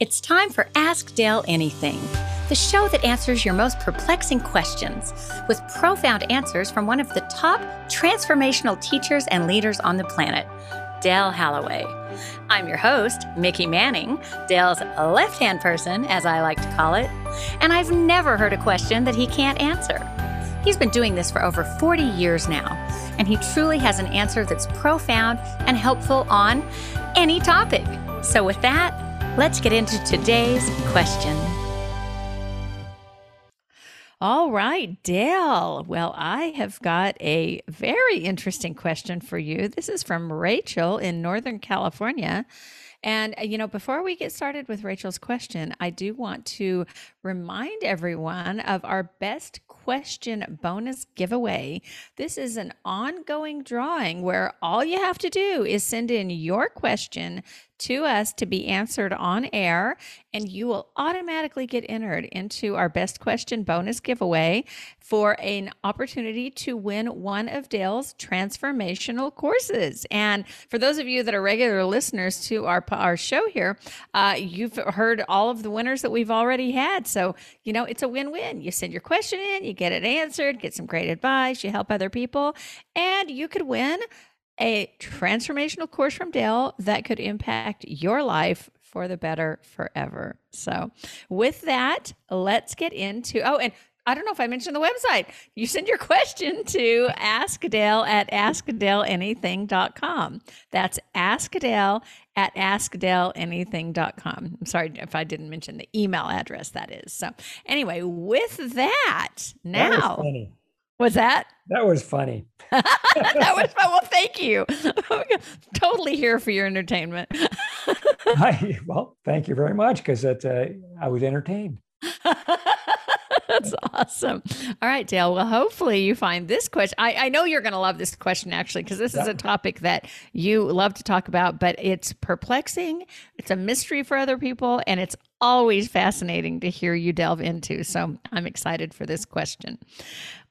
It's time for Ask Dale Anything, the show that answers your most perplexing questions with profound answers from one of the top transformational teachers and leaders on the planet, Dale Halloway. I'm your host, Mickey Manning, Dale's left hand person, as I like to call it, and I've never heard a question that he can't answer. He's been doing this for over 40 years now, and he truly has an answer that's profound and helpful on any topic. So, with that, let's get into today's question. All right, Dale. Well, I have got a very interesting question for you. This is from Rachel in Northern California. And, uh, you know, before we get started with Rachel's question, I do want to remind everyone of our best question bonus giveaway. This is an ongoing drawing where all you have to do is send in your question to us to be answered on air, and you will automatically get entered into our best question bonus giveaway for an opportunity to win one of Dale's transformational courses. And for those of you that are regular listeners to our, our show here, uh, you've heard all of the winners that we've already had. So, you know, it's a win win. You send your question in, you get it answered, get some great advice, you help other people, and you could win a transformational course from Dale that could impact your life for the better forever. So, with that, let's get into. Oh, and I don't know if I mentioned the website. You send your question to askdale at askdaleanything.com. That's askdale at askdaleanything.com. I'm sorry if I didn't mention the email address that is. So, anyway, with that, now. That was that? That was funny. that was fun. Well, thank you. totally here for your entertainment. I, well, thank you very much because that uh, I was entertained. That's awesome. All right, Dale. Well, hopefully you find this question. I, I know you're going to love this question actually, because this is a topic that you love to talk about, but it's perplexing. It's a mystery for other people, and it's always fascinating to hear you delve into. So I'm excited for this question.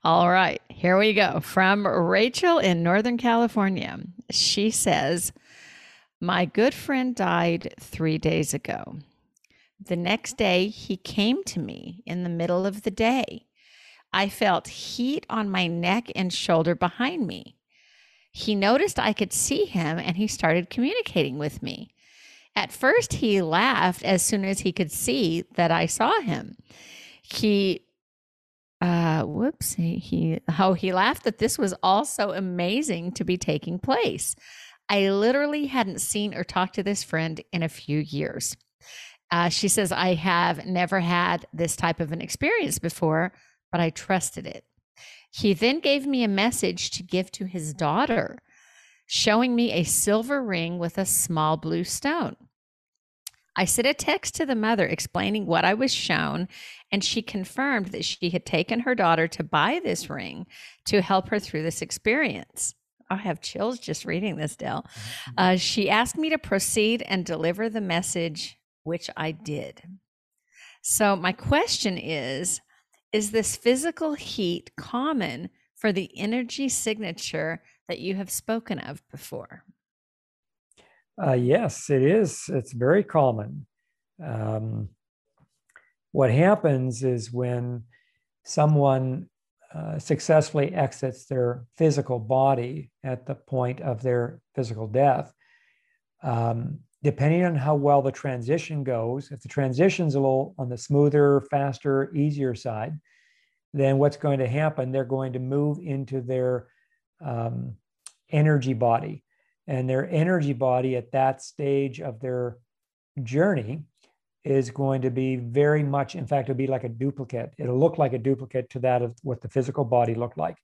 All right, here we go. From Rachel in Northern California. She says, My good friend died three days ago. The next day, he came to me in the middle of the day. I felt heat on my neck and shoulder behind me. He noticed I could see him and he started communicating with me. At first, he laughed as soon as he could see that I saw him. He uh whoops he, he oh he laughed that this was also amazing to be taking place. I literally hadn't seen or talked to this friend in a few years. Uh, she says i have never had this type of an experience before but i trusted it. He then gave me a message to give to his daughter showing me a silver ring with a small blue stone I sent a text to the mother explaining what I was shown, and she confirmed that she had taken her daughter to buy this ring to help her through this experience. I have chills just reading this, Dale. Mm-hmm. Uh, she asked me to proceed and deliver the message, which I did. So, my question is Is this physical heat common for the energy signature that you have spoken of before? Uh, yes, it is. It's very common. Um, what happens is when someone uh, successfully exits their physical body at the point of their physical death, um, depending on how well the transition goes, if the transition's a little on the smoother, faster, easier side, then what's going to happen? They're going to move into their um, energy body and their energy body at that stage of their journey is going to be very much in fact it'll be like a duplicate. It'll look like a duplicate to that of what the physical body looked like.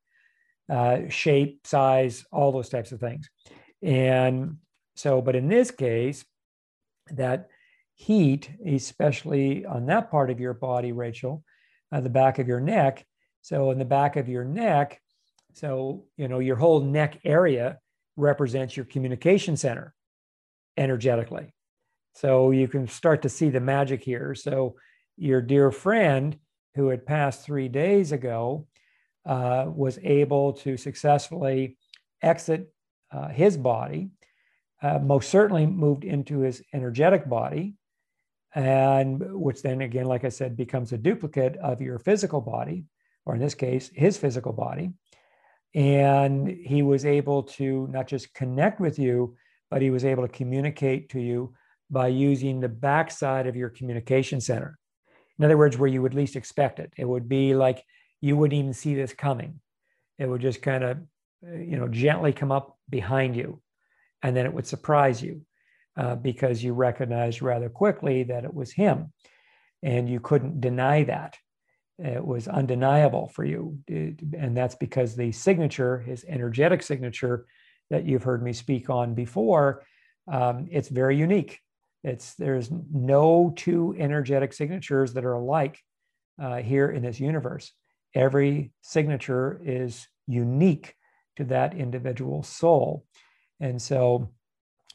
Uh, shape size all those types of things. And so but in this case that heat especially on that part of your body rachel uh, the back of your neck. So in the back of your neck so you know your whole neck area represents your communication center energetically. So you can start to see the magic here. So your dear friend who had passed three days ago uh, was able to successfully exit uh, his body, uh, most certainly moved into his energetic body. and which then again, like I said, becomes a duplicate of your physical body, or in this case, his physical body. And he was able to not just connect with you, but he was able to communicate to you by using the backside of your communication center. In other words, where you would least expect it. It would be like you wouldn't even see this coming. It would just kind of, you know, gently come up behind you, and then it would surprise you uh, because you recognized rather quickly that it was him, and you couldn't deny that it was undeniable for you. And that's because the signature, his energetic signature that you've heard me speak on before, um, it's very unique. It's there's no two energetic signatures that are alike uh, here in this universe. Every signature is unique to that individual soul. And so,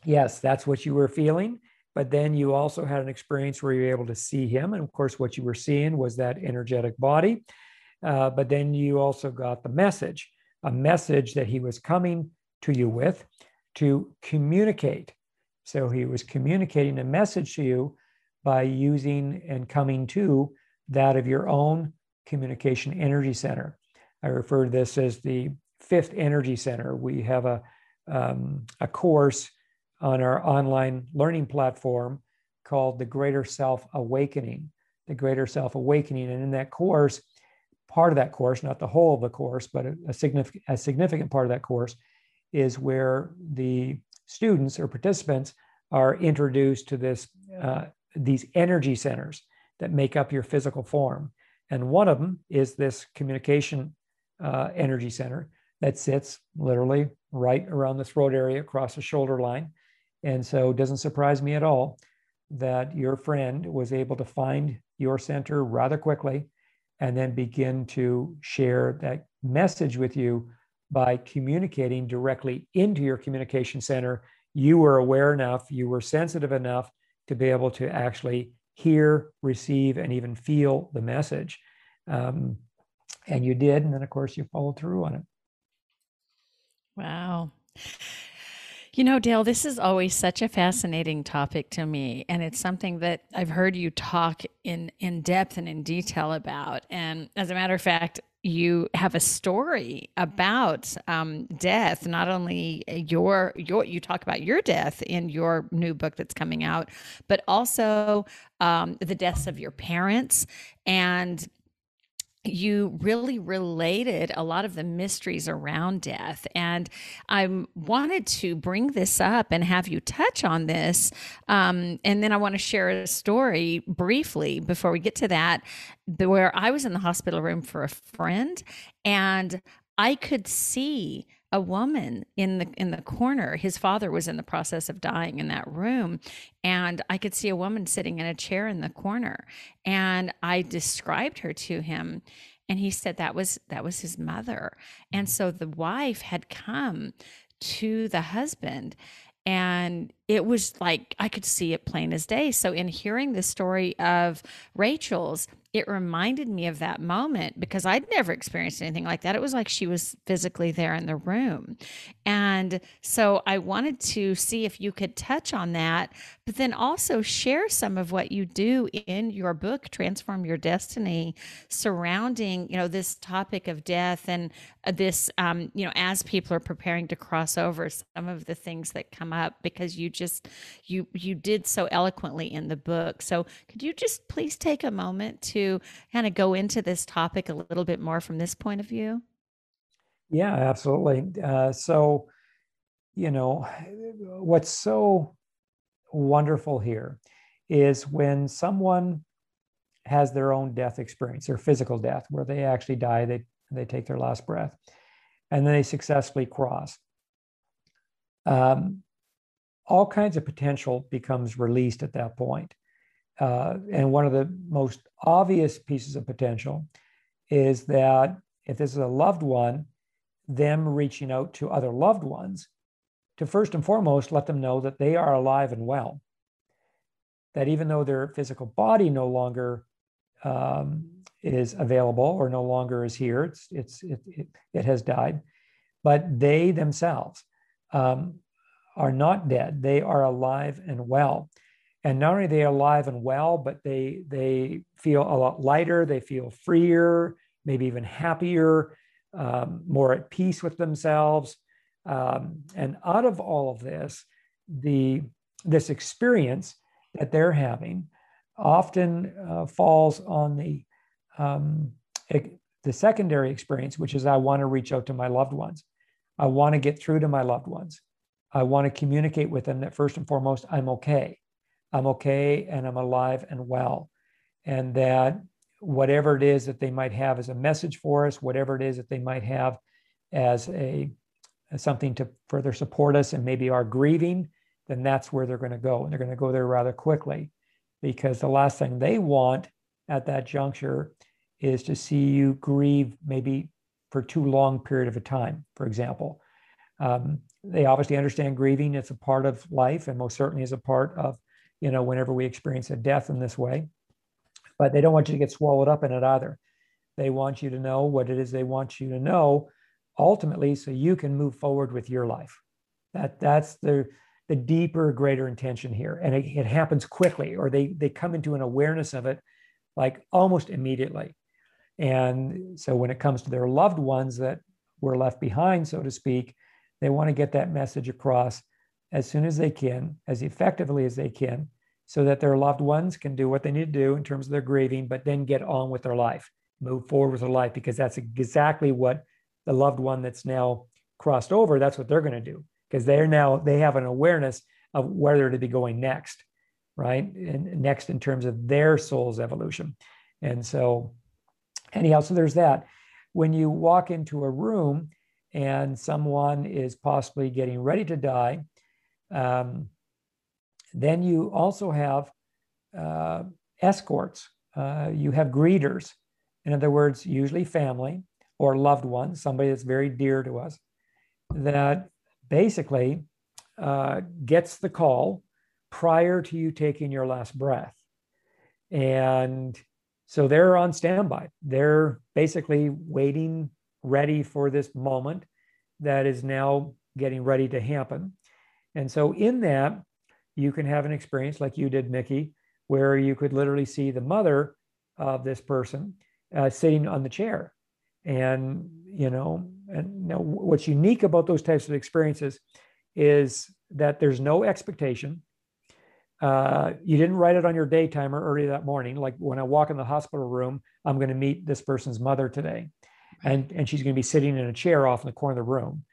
yes, that's what you were feeling but then you also had an experience where you were able to see him. And of course, what you were seeing was that energetic body. Uh, but then you also got the message, a message that he was coming to you with to communicate. So he was communicating a message to you by using and coming to that of your own communication energy center. I refer to this as the fifth energy center. We have a, um, a course on our online learning platform called the Greater Self Awakening. The Greater Self Awakening. And in that course, part of that course, not the whole of the course, but a, a, significant, a significant part of that course is where the students or participants are introduced to this uh, these energy centers that make up your physical form. And one of them is this communication uh, energy center that sits literally right around the throat area across the shoulder line. And so it doesn't surprise me at all that your friend was able to find your center rather quickly and then begin to share that message with you by communicating directly into your communication center. You were aware enough, you were sensitive enough to be able to actually hear, receive, and even feel the message. Um, and you did. And then, of course, you followed through on it. Wow. You know, Dale, this is always such a fascinating topic to me, and it's something that I've heard you talk in in depth and in detail about. And as a matter of fact, you have a story about um, death. Not only your your you talk about your death in your new book that's coming out, but also um, the deaths of your parents and you really related a lot of the mysteries around death. And I wanted to bring this up and have you touch on this. Um, and then I want to share a story briefly before we get to that, where I was in the hospital room for a friend and I could see a woman in the in the corner. His father was in the process of dying in that room and i could see a woman sitting in a chair in the corner and i described her to him and he said that was that was his mother. And mm. so the wife had come to the husband and it was like I could see it plain as day. So, in hearing the story of Rachel's, it reminded me of that moment because I'd never experienced anything like that. It was like she was physically there in the room. And so I wanted to see if you could touch on that, but then also share some of what you do in your book, Transform Your Destiny, surrounding, you know, this topic of death and uh, this, um, you know, as people are preparing to cross over, some of the things that come up because you just you you did so eloquently in the book. So could you just please take a moment to kind of go into this topic a little bit more from this point of view? Yeah, absolutely. Uh, so, you know, what's so wonderful here is when someone has their own death experience, their physical death, where they actually die, they they take their last breath, and then they successfully cross. Um, all kinds of potential becomes released at that point. Uh, and one of the most obvious pieces of potential is that if this is a loved one, them reaching out to other loved ones to first and foremost let them know that they are alive and well. That even though their physical body no longer um, is available or no longer is here, it's, it's, it, it, it has died, but they themselves um, are not dead, they are alive and well. and not only are they alive and well, but they they feel a lot lighter. They feel freer, maybe even happier, um, more at peace with themselves. Um, and out of all of this, the this experience that they're having often uh, falls on the um, the secondary experience, which is I want to reach out to my loved ones. I want to get through to my loved ones. I want to communicate with them that first and foremost, I'm okay. I'm okay and I'm alive and well. And that whatever it is that they might have as a message for us, whatever it is that they might have as a as something to further support us and maybe our grieving, then that's where they're going to go. And they're going to go there rather quickly because the last thing they want at that juncture is to see you grieve maybe for too long period of a time, for example. Um, they obviously understand grieving. It's a part of life and most certainly is a part of, you know, whenever we experience a death in this way. But they don't want you to get swallowed up in it either. They want you to know what it is they want you to know ultimately so you can move forward with your life. That that's the the deeper, greater intention here. And it, it happens quickly, or they they come into an awareness of it like almost immediately. And so when it comes to their loved ones that were left behind, so to speak, they want to get that message across as soon as they can, as effectively as they can, so that their loved ones can do what they need to do in terms of their grieving, but then get on with their life, move forward with their life, because that's exactly what the loved one that's now crossed over, that's what they're going to do, because they're now, they have an awareness of where they're to be going next, right? And next in terms of their soul's evolution. And so anyhow, so there's that. When you walk into a room and someone is possibly getting ready to die, um, then you also have uh, escorts. Uh, you have greeters. In other words, usually family or loved ones, somebody that's very dear to us, that basically uh, gets the call prior to you taking your last breath. And so they're on standby. They're basically waiting, ready for this moment that is now getting ready to happen. And so, in that, you can have an experience like you did, Mickey, where you could literally see the mother of this person uh, sitting on the chair. And, you know, and now what's unique about those types of experiences is that there's no expectation uh, you didn't write it on your day timer early that morning. Like when I walk in the hospital room, I'm going to meet this person's mother today, and and she's going to be sitting in a chair off in the corner of the room.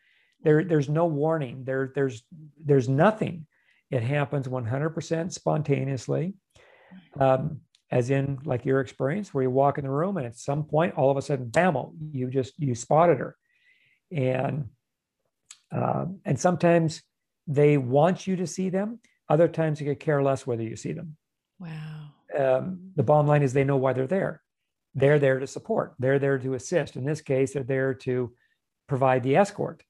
There, there's no warning. There, there's there's nothing. It happens 100% spontaneously, um, as in like your experience where you walk in the room and at some point all of a sudden, bam, you just you spotted her, and um, and sometimes they want you to see them other times you could care less whether you see them. Wow. Um, the bottom line is they know why they're there. They're there to support. They're there to assist. In this case, they're there to provide the escort.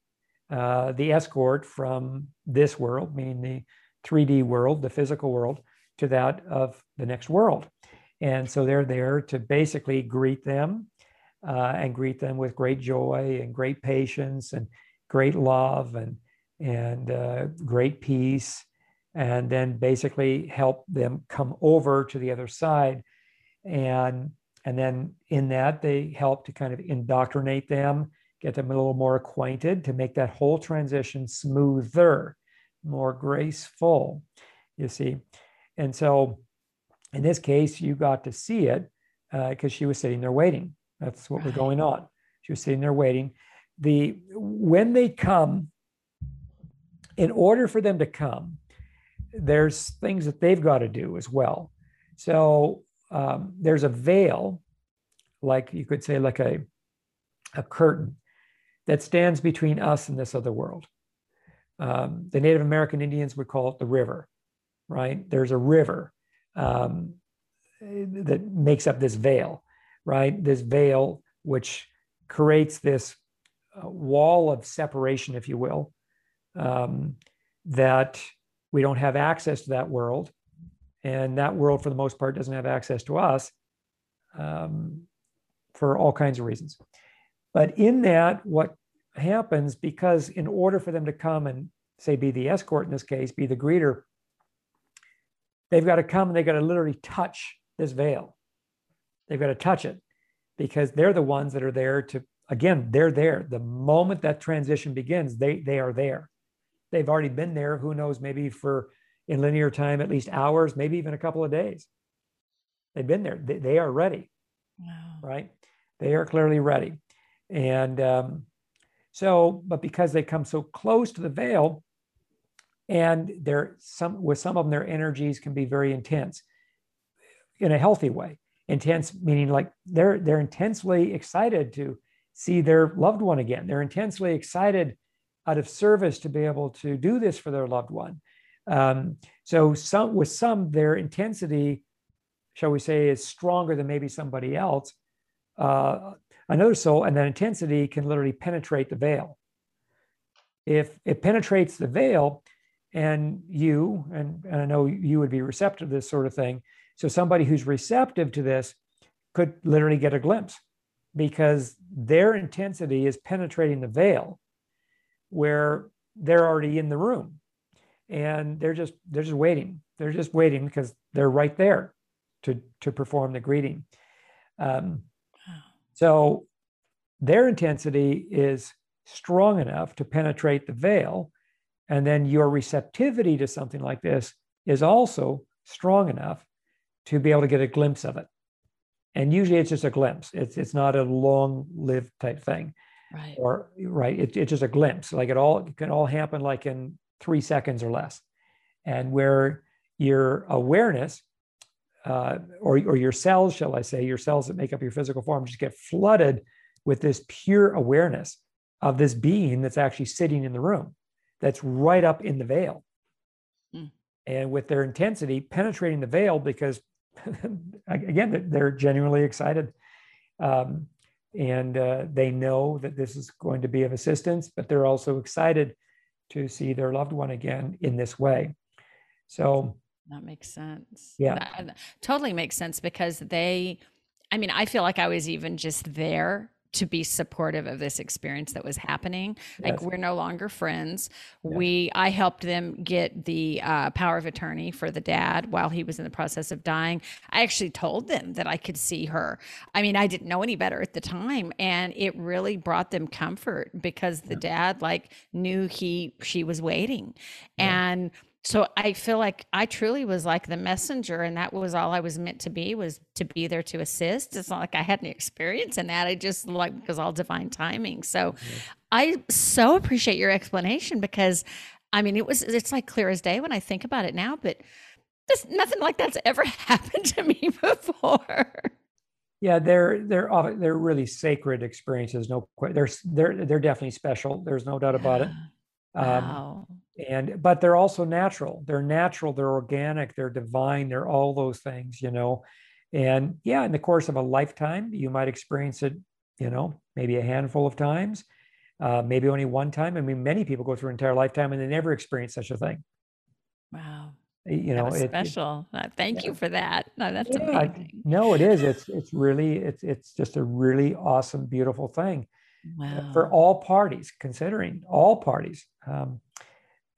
Uh, the escort from this world, meaning the 3D world, the physical world, to that of the next world. And so they're there to basically greet them uh, and greet them with great joy and great patience and great love and and uh, great peace and then basically help them come over to the other side and and then in that they help to kind of indoctrinate them get them a little more acquainted to make that whole transition smoother more graceful you see and so in this case you got to see it because uh, she was sitting there waiting that's what right. was going on she was sitting there waiting the when they come in order for them to come there's things that they've got to do as well. So um, there's a veil, like you could say, like a, a curtain that stands between us and this other world. Um, the Native American Indians would call it the river, right? There's a river um, that makes up this veil, right? This veil, which creates this uh, wall of separation, if you will, um, that we don't have access to that world and that world for the most part doesn't have access to us um, for all kinds of reasons but in that what happens because in order for them to come and say be the escort in this case be the greeter they've got to come and they've got to literally touch this veil. They've got to touch it because they're the ones that are there to, again, they're there. The moment that transition begins, they, they are there. They've already been there, who knows, maybe for in linear time, at least hours, maybe even a couple of days. They've been there. They, they are ready. Wow. Right. They are clearly ready. And um, so, but because they come so close to the veil, and they're some with some of them, their energies can be very intense in a healthy way. Intense meaning like they're they're intensely excited to see their loved one again. They're intensely excited out of service to be able to do this for their loved one. Um, so some with some, their intensity, shall we say, is stronger than maybe somebody else. Uh, another soul, and that intensity can literally penetrate the veil. If it penetrates the veil, and you, and, and I know you would be receptive to this sort of thing. So somebody who's receptive to this could literally get a glimpse because their intensity is penetrating the veil where they're already in the room and they're just they're just waiting. They're just waiting because they're right there to to perform the greeting. Um, so their intensity is strong enough to penetrate the veil. And then your receptivity to something like this is also strong enough to be able to get a glimpse of it. And usually it's just a glimpse. It's it's not a long lived type thing. Right. Or right it, it's just a glimpse. Like it all it can all happen like in three seconds or less and where your awareness uh, or, or your cells shall i say your cells that make up your physical form just get flooded with this pure awareness of this being that's actually sitting in the room that's right up in the veil mm. and with their intensity penetrating the veil because again they're genuinely excited um, and uh, they know that this is going to be of assistance, but they're also excited to see their loved one again in this way. So that makes sense. Yeah, that totally makes sense because they, I mean, I feel like I was even just there to be supportive of this experience that was happening. Yes. Like we're no longer friends. We I helped them get the uh, power of attorney for the dad while he was in the process of dying. I actually told them that I could see her. I mean, I didn't know any better at the time, and it really brought them comfort because the yeah. dad like knew he she was waiting, yeah. and so i feel like i truly was like the messenger and that was all i was meant to be was to be there to assist. It's not like i had any experience in that. I just like because all divine timing. So mm-hmm. i so appreciate your explanation because i mean it was it's like clear as day when i think about it now but this nothing like that's ever happened to me before. Yeah they're they're they're really sacred experiences no they're they're they're definitely special there's no doubt about it. Um, wow. Um, and but they're also natural. They're natural they're organic they're divine they're all those things you know? And yeah in the course of a lifetime you might experience it you know maybe a handful of times uh, maybe only one time. I mean many people go through an entire lifetime and they never experience such a thing. Wow. You know it, special. It, uh, thank yeah. you for that. No that's yeah, amazing. no it is. It's it's really it's it's just a really awesome beautiful thing. Uh, wow. for all parties considering all parties um,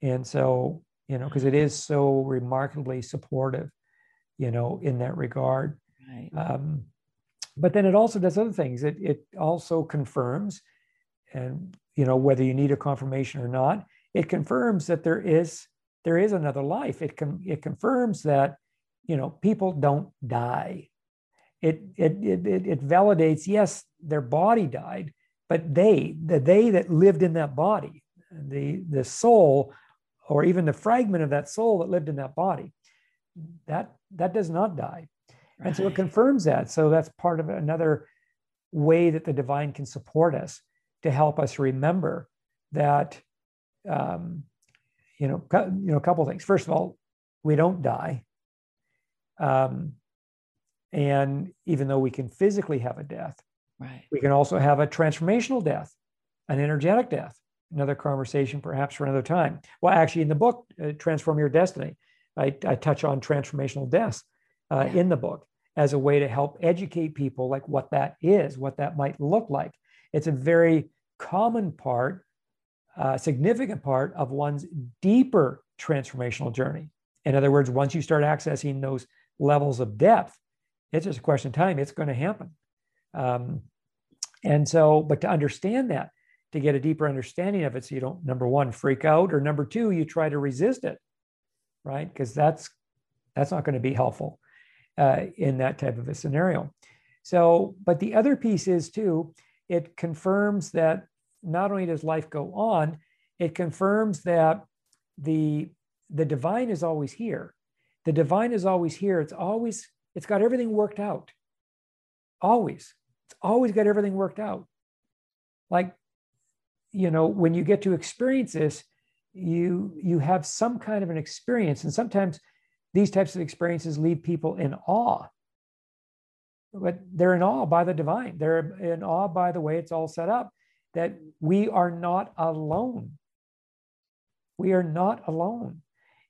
and so you know because it is so remarkably supportive you know in that regard. Right. um, but then it also does other things. It, it also confirms and you know whether you need a confirmation or not it confirms that there is there is another life. It can it confirms that you know people don't die. It it it, it, it validates yes their body died but they the they that lived in that body the the soul or even the fragment of that soul that lived in that body that that does not die. Right. and so it confirms that. So that's part of another way that the divine can support us to help us remember that um, you know you know a couple things. First of all we don't die. Um, and even though we can physically have a death right. we can also have a transformational death an energetic death another conversation perhaps for another time. Well, actually, in the book, uh, Transform Your Destiny, I, I touch on transformational death uh, yeah. in the book as a way to help educate people like what that is, what that might look like. It's a very common part, uh, significant part of one's deeper transformational journey. In other words, once you start accessing those levels of depth, it's just a question of time. It's going to happen. Um, and so, but to understand that, to get a deeper understanding of it, so you don't, number one, freak out, or number two, you try to resist it, right? Because that's that's not going to be helpful uh, in that type of a scenario. So, but the other piece is too, it confirms that not only does life go on, it confirms that the the divine is always here. The divine is always here. It's always, it's got everything worked out. Always. It's always got everything worked out. Like, you know, when you get to experience this, you you have some kind of an experience. And sometimes these types of experiences leave people in awe. But they're in awe by the divine. They're in awe by the way it's all set up, that we are not alone. We are not alone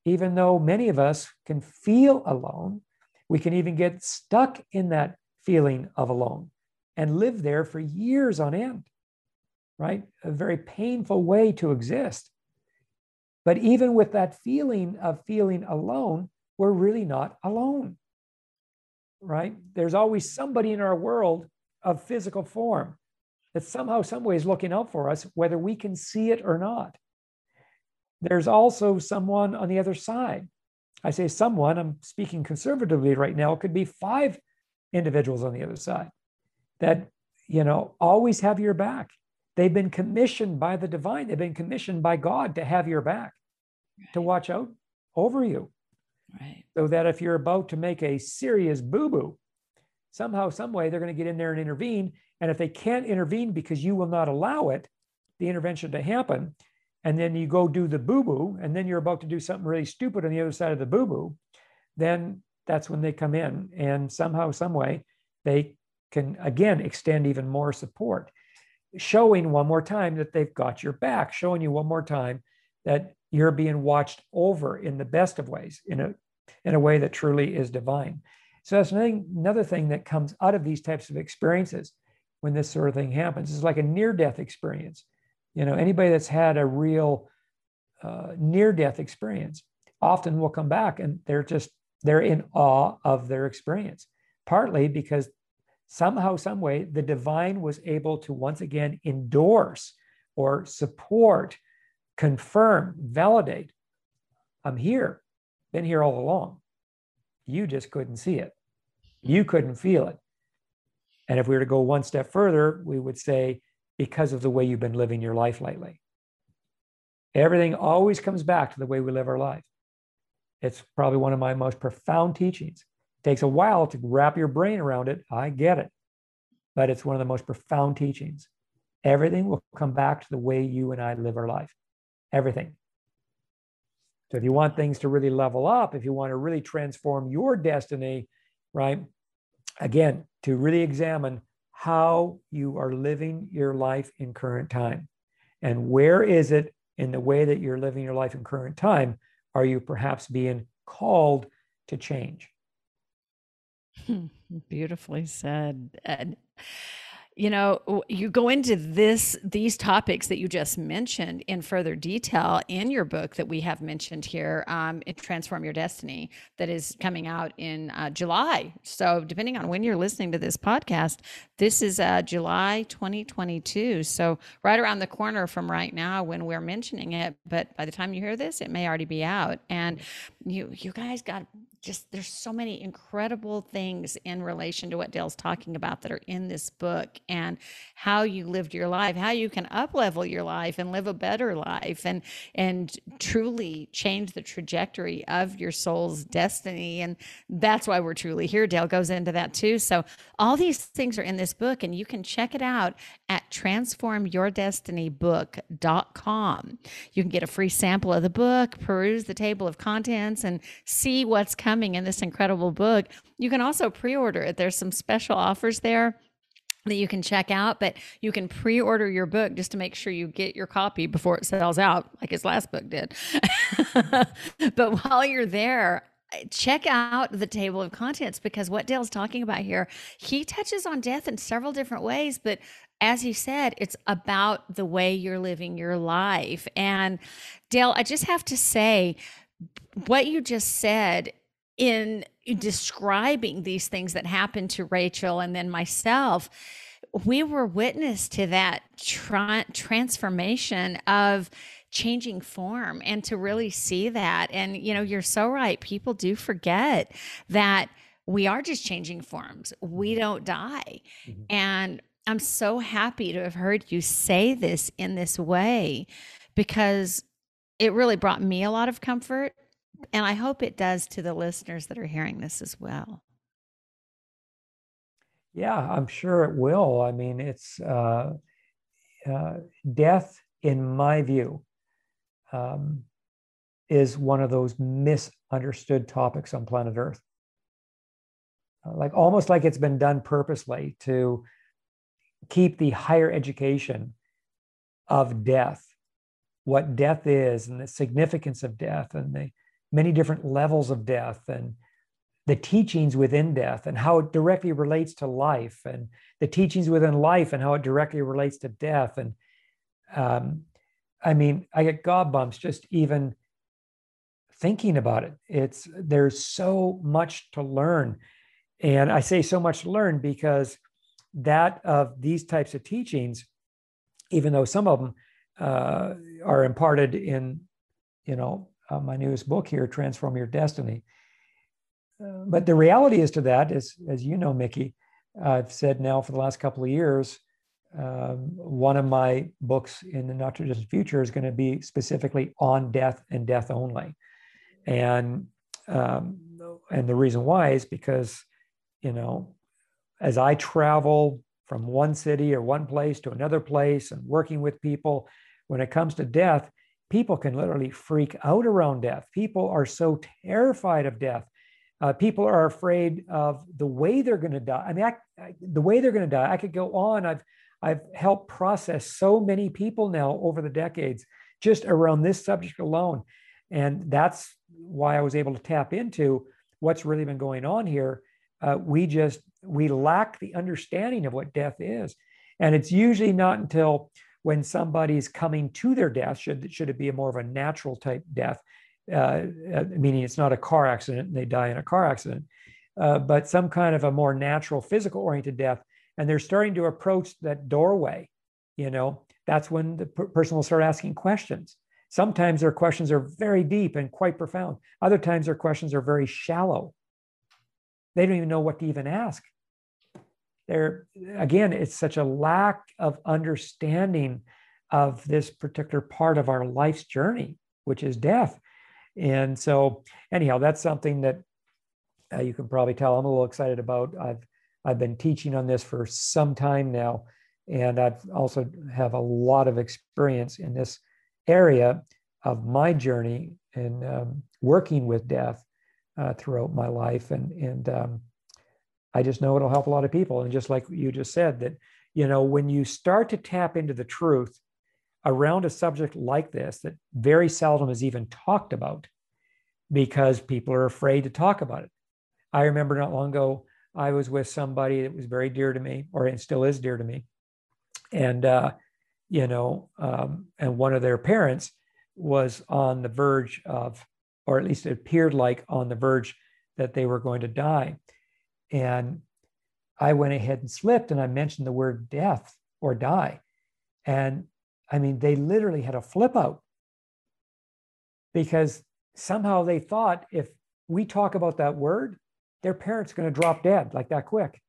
even though many of us can feel alone, we can even get stuck in that feeling of alone and live there for years on end, right? A very painful way to exist. But even with that feeling of feeling alone, we're really not alone, right? There's always somebody in our world of physical form that somehow, some way is looking out for us, whether we can see it or not there's also someone on the other side. I say someone, I'm speaking conservatively right now, it could be five individuals on the other side that, you know, always have your back. They've been commissioned by the divine, they've been commissioned by God to have your back, right. to watch out over you. Right. So that if you're about to make a serious boo boo, somehow, some way, they're going to get in there and intervene. And if they can't intervene because you will not allow it, the intervention to happen, and then you go do the boo boo, and then you're about to do something really stupid on the other side of the boo boo, then that's when they come in. And somehow, some way, they can again extend even more support, showing one more time that they've got your back, showing you one more time that you're being watched over in the best of ways, in a in a way that truly is divine. So that's another, thing that comes out of these types of experiences when this sort of thing happens. It's like a near-death experience you know, anybody that's had a real uh, near death experience often will come back and they're just, they're in awe of their experience, partly because somehow, some way, the divine was able to once again endorse or support, confirm, validate. I'm here, been here all along. You just couldn't see it. You couldn't feel it. And if we were to go one step further, we would say, because of the way you've been living your life lately. Everything always comes back to the way we live our life. It's probably one of my most profound teachings. Takes a while to wrap your brain around it. I get it. But it's one of the most profound teachings. Everything will come back to the way you and I live our life. Everything. So if you want things to really level up, if you want to really transform your destiny, right? Again, to really examine how you are living your life in current time. And where is it in the way that you're living your life in current time? Are you perhaps being called to change? Beautifully said. You know you go into this these topics that you just mentioned in further detail in your book that we have mentioned here um, transform your destiny that is coming out in uh, july so depending on when you're listening to this podcast this is uh, july 2022 so right around the corner from right now when we're mentioning it but by the time you hear this it may already be out and you you guys got just there's so many incredible things in relation to what Dale's talking about that are in this book and how you lived your life, how you can up level your life and live a better life and and truly change the trajectory of your soul's destiny. And that's why we're truly here. Dale goes into that too. So all these things are in this book and you can check it out at transformyourdestinybook.com. You can get a free sample of the book, peruse the table of contents and see what's coming coming in this incredible book. You can also pre order it. There's some special offers there that you can check out, but you can pre order your book just to make sure you get your copy before it sells out, like his last book did. but while you're there, check out the table of contents because what Dale's talking about here, he touches on death in several different ways, but as he said, it's about the way you're living your life. And Dale, I just have to say, what you just said in describing these things that happened to Rachel and then myself, we were witness to that tra- transformation of changing form and to really see that. And, you know, you're so right. People do forget that we are just changing forms, we don't die. Mm-hmm. And I'm so happy to have heard you say this in this way because it really brought me a lot of comfort. And I hope it does to the listeners that are hearing this as well. Yeah, I'm sure it will. I mean, it's uh, uh, death, in my view, um, is one of those misunderstood topics on planet Earth. Uh, like almost like it's been done purposely to keep the higher education of death, what death is, and the significance of death, and the many different levels of death, and the teachings within death, and how it directly relates to life, and the teachings within life, and how it directly relates to death. And um, I mean, I get gob bumps just even thinking about it. It's there's so much to learn. And I say so much to learn because that of these types of teachings, even though some of them uh, are imparted in, you know, uh, my newest book here, Transform Your Destiny. Uh, but the reality is to that, is, as you know, Mickey, I've said now for the last couple of years, um, one of my books in the not too distant future is going to be specifically on death and death only, and um, and the reason why is because you know as I travel from one city or one place to another place and working with people, when it comes to death, people can literally freak out around death. People are so terrified of death. Uh, people are afraid of the way they're going to die. I mean, I, I, the way they're going to die. I could go on. I've I've helped process so many people now over the decades just around this subject alone, and that's why I was able to tap into what's really been going on here. Uh, we just we lack the understanding of what death is. And it's usually not until when somebody's coming to their death, should, should it be a more of a natural type death, uh, uh, meaning it's not a car accident and they die in a car accident, uh, but some kind of a more natural physical oriented death. And they're starting to approach that doorway, you know, that's when the per- person will start asking questions. Sometimes their questions are very deep and quite profound. Other times their questions are very shallow. They don't even know what to even ask there again it's such a lack of understanding of this particular part of our life's journey which is death and so anyhow that's something that uh, you can probably tell i'm a little excited about i've i've been teaching on this for some time now and i've also have a lot of experience in this area of my journey and um, working with death uh, throughout my life and and um, I just know it'll help a lot of people. And just like you just said, that, you know, when you start to tap into the truth around a subject like this that very seldom is even talked about because people are afraid to talk about it. I remember not long ago, I was with somebody that was very dear to me, or it still is dear to me. And, uh, you know, um, and one of their parents was on the verge of, or at least it appeared like on the verge that they were going to die. And I went ahead and slipped and I mentioned the word death or die. And I mean, they literally had a flip out because somehow they thought if we talk about that word, their parent's going to drop dead like that quick.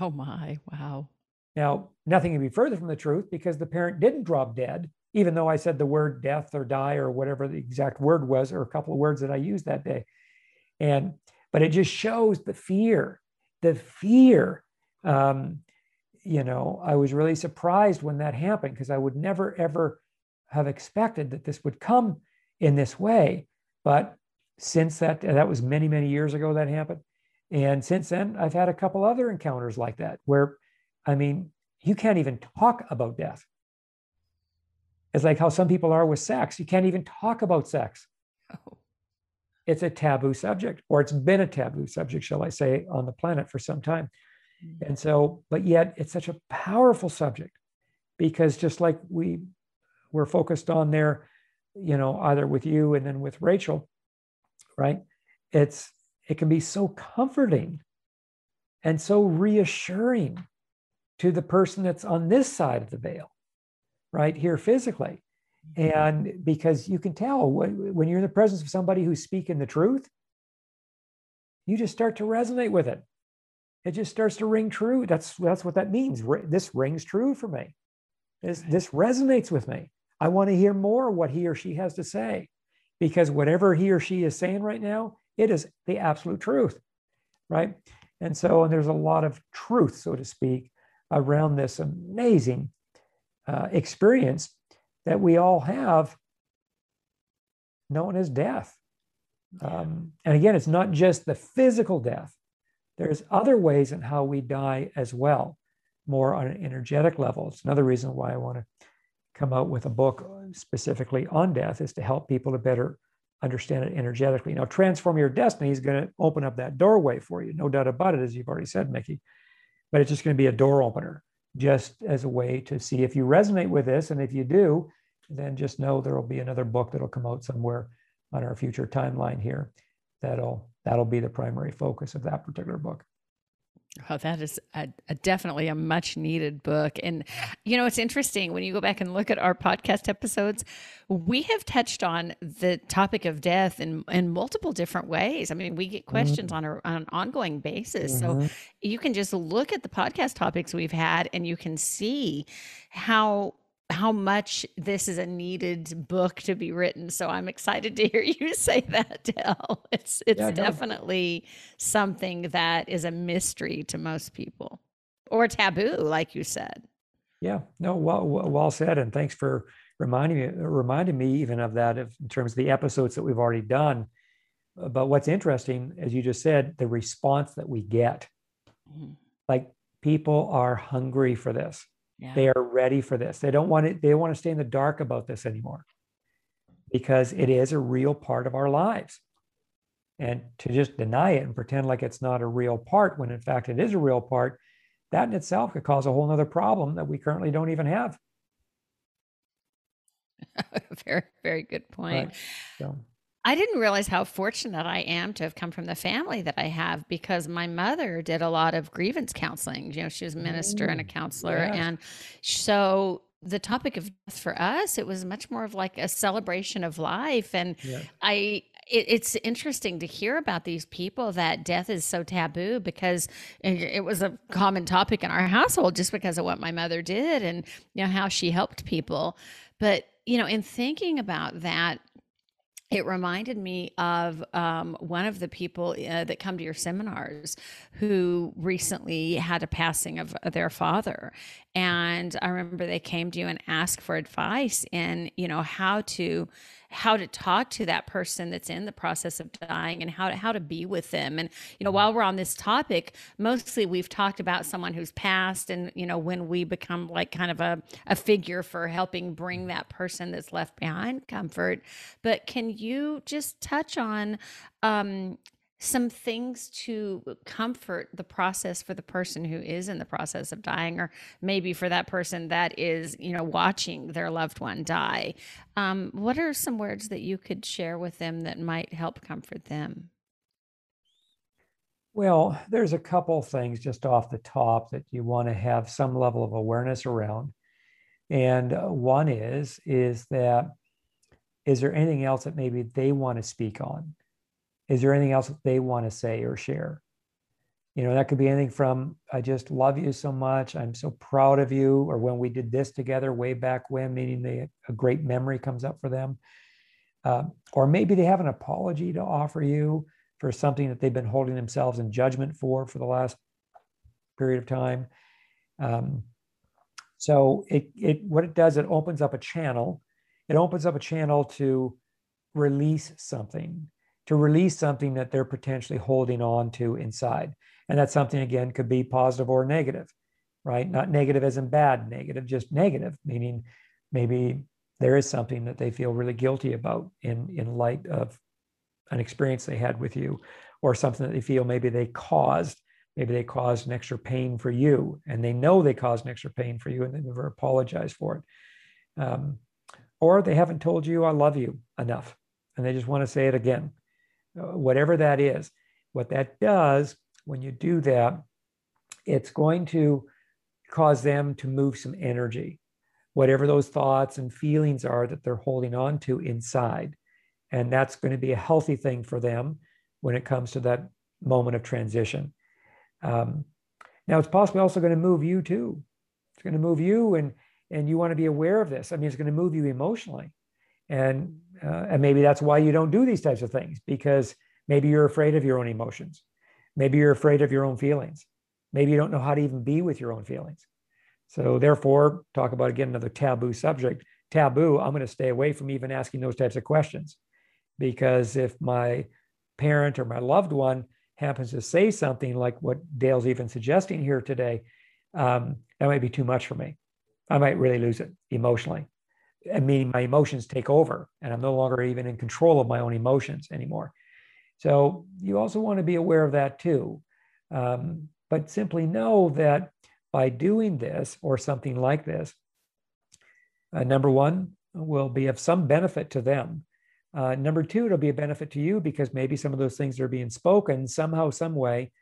Oh my, wow. Now, nothing can be further from the truth because the parent didn't drop dead, even though I said the word death or die or whatever the exact word was, or a couple of words that I used that day. And, but it just shows the fear the fear um, you know i was really surprised when that happened because i would never ever have expected that this would come in this way but since that that was many many years ago that happened and since then i've had a couple other encounters like that where i mean you can't even talk about death it's like how some people are with sex you can't even talk about sex oh it's a taboo subject, or it's been a taboo subject, shall I say, on the planet for some time. Mm-hmm. And so, but yet it's such a powerful subject because just like we were focused on there, you know, either with you and then with Rachel, right? It's it can be so comforting and so reassuring to the person that's on this side of the veil, right here physically. Mm-hmm. And because you can tell when you're in the presence of somebody who's speaking the truth, you just start to resonate with it. It just starts to ring true. That's that's what that means. This rings true for me. This this resonates with me. I want to hear more what he or she has to say, because whatever he or she is saying right now, it is the absolute truth, right? And so, and there's a lot of truth, so to speak, around this amazing uh, experience that we all have known as death. Um, and again, it's not just the physical death, there's other ways in how we die as well, more on an energetic level. It's another reason why I want to come out with a book specifically on death, is to help people to better understand it energetically. Now, transform your destiny is going to open up that doorway for you, no doubt about it, as you've already said, Mickey. But it's just going to be a door opener, just as a way to see if you resonate with this. And if you do, then just know there will be another book that'll come out somewhere on our future timeline here. That'll that'll be the primary focus of that particular book. Oh, that is a, a definitely a much needed book. And, you know, it's interesting when you go back and look at our podcast episodes, we have touched on the topic of death in, in multiple different ways. I mean, we get questions mm-hmm. on, a, on an ongoing basis. Mm-hmm. So you can just look at the podcast topics we've had and you can see how how much this is a needed book to be written. So I'm excited to hear you say that, Dale. It's it's yeah, definitely something that is a mystery to most people or taboo, like you said. Yeah, no, well, well said, and thanks for reminding me reminding me even of that in terms of the episodes that we've already done. But what's interesting, as you just said, the response that we get, mm-hmm. like people are hungry for this yeah. They are ready for this. They don't want it, they want to stay in the dark about this anymore because it is a real part of our lives. And to just deny it and pretend like it's not a real part when in fact it is a real part, that in itself could cause a whole nother problem that we currently don't even have. very, very good point. Right. So. I didn't realize how fortunate I am to have come from the family that I have because my mother did a lot of grievance counseling. You know, she was a minister and a mm, counselor. Yeah. And so the topic of death for us, it was much more of like a celebration of life. And yeah. I, it, it's interesting to hear about these people that death is so taboo because it was a common topic in our household just because of what my mother did and you know how she helped people. But you know, in thinking about that, it reminded me of um, one of the people uh, that come to your seminars who recently had a passing of, of their father. And i remember they came to you and asked for advice in you know how to how to talk to that person that's in the process of dying and how to how to be with them. And you know while we're on this topic mostly we've talked about someone who's passed and you know when we become like kind of a, a figure for helping bring that person that's left behind comfort. But can you just touch on um, some things to comfort the process for the person who is in the process of dying or maybe for that person that is you know watching their loved one die. Um, what are some words that you could share with them that might help comfort them? Well there's a couple things just off the top that you want to have some level of awareness around. And uh, one is is that is there anything else that maybe they want to speak on is there anything else they want to say or share? You know, that could be anything from, I just love you so much. I'm so proud of you. Or when we did this together way back when, meaning they, a great memory comes up for them. Uh, or maybe they have an apology to offer you for something that they've been holding themselves in judgment for for the last period of time. Um, so it, it what it does, it opens up a channel. It opens up a channel to release something to release something that they're potentially holding on to inside. And that something, again, could be positive or negative, right? Not negative as in bad, negative, just negative, meaning maybe there is something that they feel really guilty about in, in light of an experience they had with you, or something that they feel maybe they caused. Maybe they caused an extra pain for you, and they know they caused an extra pain for you, and they never apologized for it. Um, or they haven't told you, I love you enough, and they just want to say it again whatever that is. What that does when you do that, it's going to cause them to move some energy, whatever those thoughts and feelings are that they're holding on to inside. And that's going to be a healthy thing for them when it comes to that moment of transition. Um, now, it's possibly also going to move you too. It's going to move you, and and you want to be aware of this. I mean, it's going to move you emotionally, and uh, and maybe that's why you don't do these types of things because maybe you're afraid of your own emotions, maybe you're afraid of your own feelings, maybe you don't know how to even be with your own feelings. So therefore, talk about again another taboo subject. Taboo. I'm going to stay away from even asking those types of questions because if my parent or my loved one happens to say something like what Dale's even suggesting here today, um, that might be too much for me. I might really lose it emotionally. I mean, my emotions take over, and I'm no longer even in control of my own emotions anymore. So you also want to be aware of that too. Um, but simply know that by doing this or something like this, uh, number one will be of some benefit to them uh, number two, it'll be a benefit to you because maybe some of those things are being spoken somehow, some way,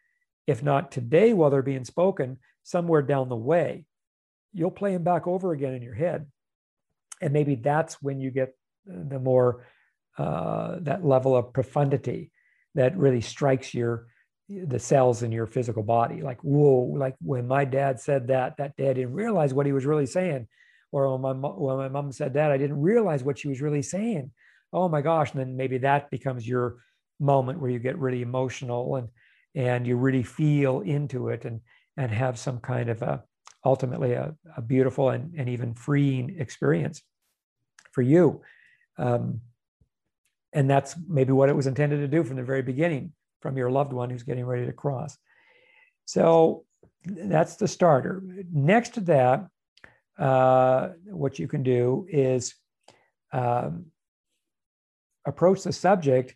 if not today while they're being spoken, somewhere down the way, you'll play them back over again in your head. And maybe that's when you get the more, uh, that level of profundity that really strikes your, the cells in your physical body. Like, whoa, like when my dad said that, that dad didn't realize what he was really saying. Or when my, when my mom said that, I didn't realize what she was really saying oh my gosh and then maybe that becomes your moment where you get really emotional and and you really feel into it and and have some kind of a ultimately a, a beautiful and, and even freeing experience for you. Um, and that's maybe what it was intended to do from the very beginning from your loved one who's getting ready to cross. So that's the starter. Next to that uh, what you can do is um, approach the subject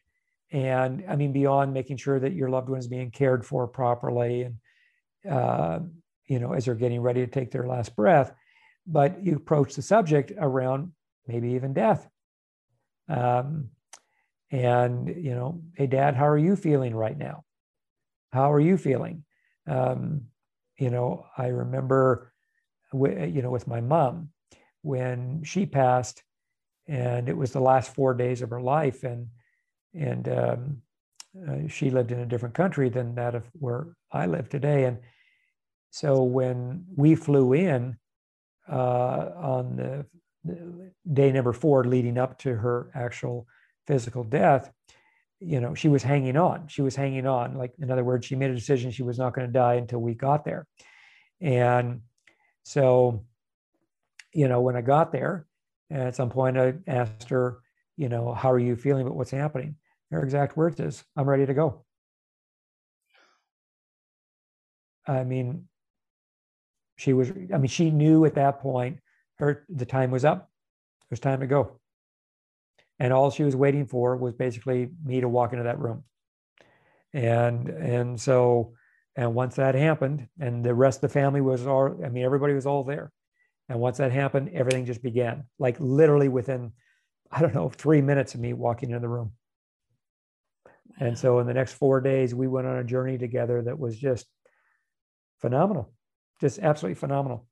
and i mean beyond making sure that your loved one is being cared for properly and uh, you know as they're getting ready to take their last breath but you approach the subject around maybe even death. Um, and you know hey dad how are you feeling right now? How are you feeling? Um, you know i remember you know with my mom when she passed and it was the last four days of her life and and um, uh, she lived in a different country than that of where I live today. And so when we flew in uh, on the, day number four leading up to her actual physical death you know she was hanging on she was hanging on like in other words she made a decision she was not going to die until we got there and so you know when i got there at some point, I asked her, you know, how are you feeling about what's happening? Her exact words is, I'm ready to go. I mean, she was, I mean, she knew at that point her the time was up. It was time to go. And all she was waiting for was basically me to walk into that room. And and so and once that happened, and the rest of the family was all, I mean, everybody was all there. And once that happened, everything just began, like literally within, I don't know, three minutes of me walking into the room. And so in the next four days, we went on a journey together that was just phenomenal, just absolutely phenomenal.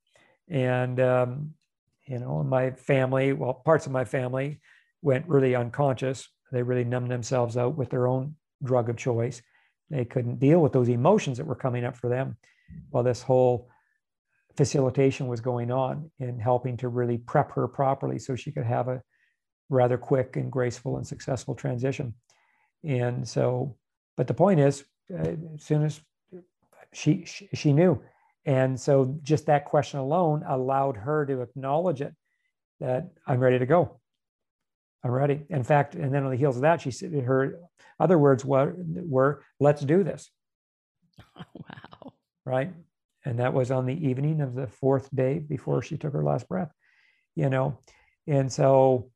And, um, you know, my family, well, parts of my family went really unconscious. They really numbed themselves out with their own drug of choice. They couldn't deal with those emotions that were coming up for them. while this whole facilitation was going on in helping to really prep her properly so she could have a rather quick and graceful and successful transition. And so, but the point is, uh, as soon as she, she she knew, and so just that question alone allowed her to acknowledge it that I'm ready to go. I'm ready. In fact, and then on the heels of that, she said her other words were, were let's do this. wow. Right and that was on the evening of the fourth day before she took her last breath you know and so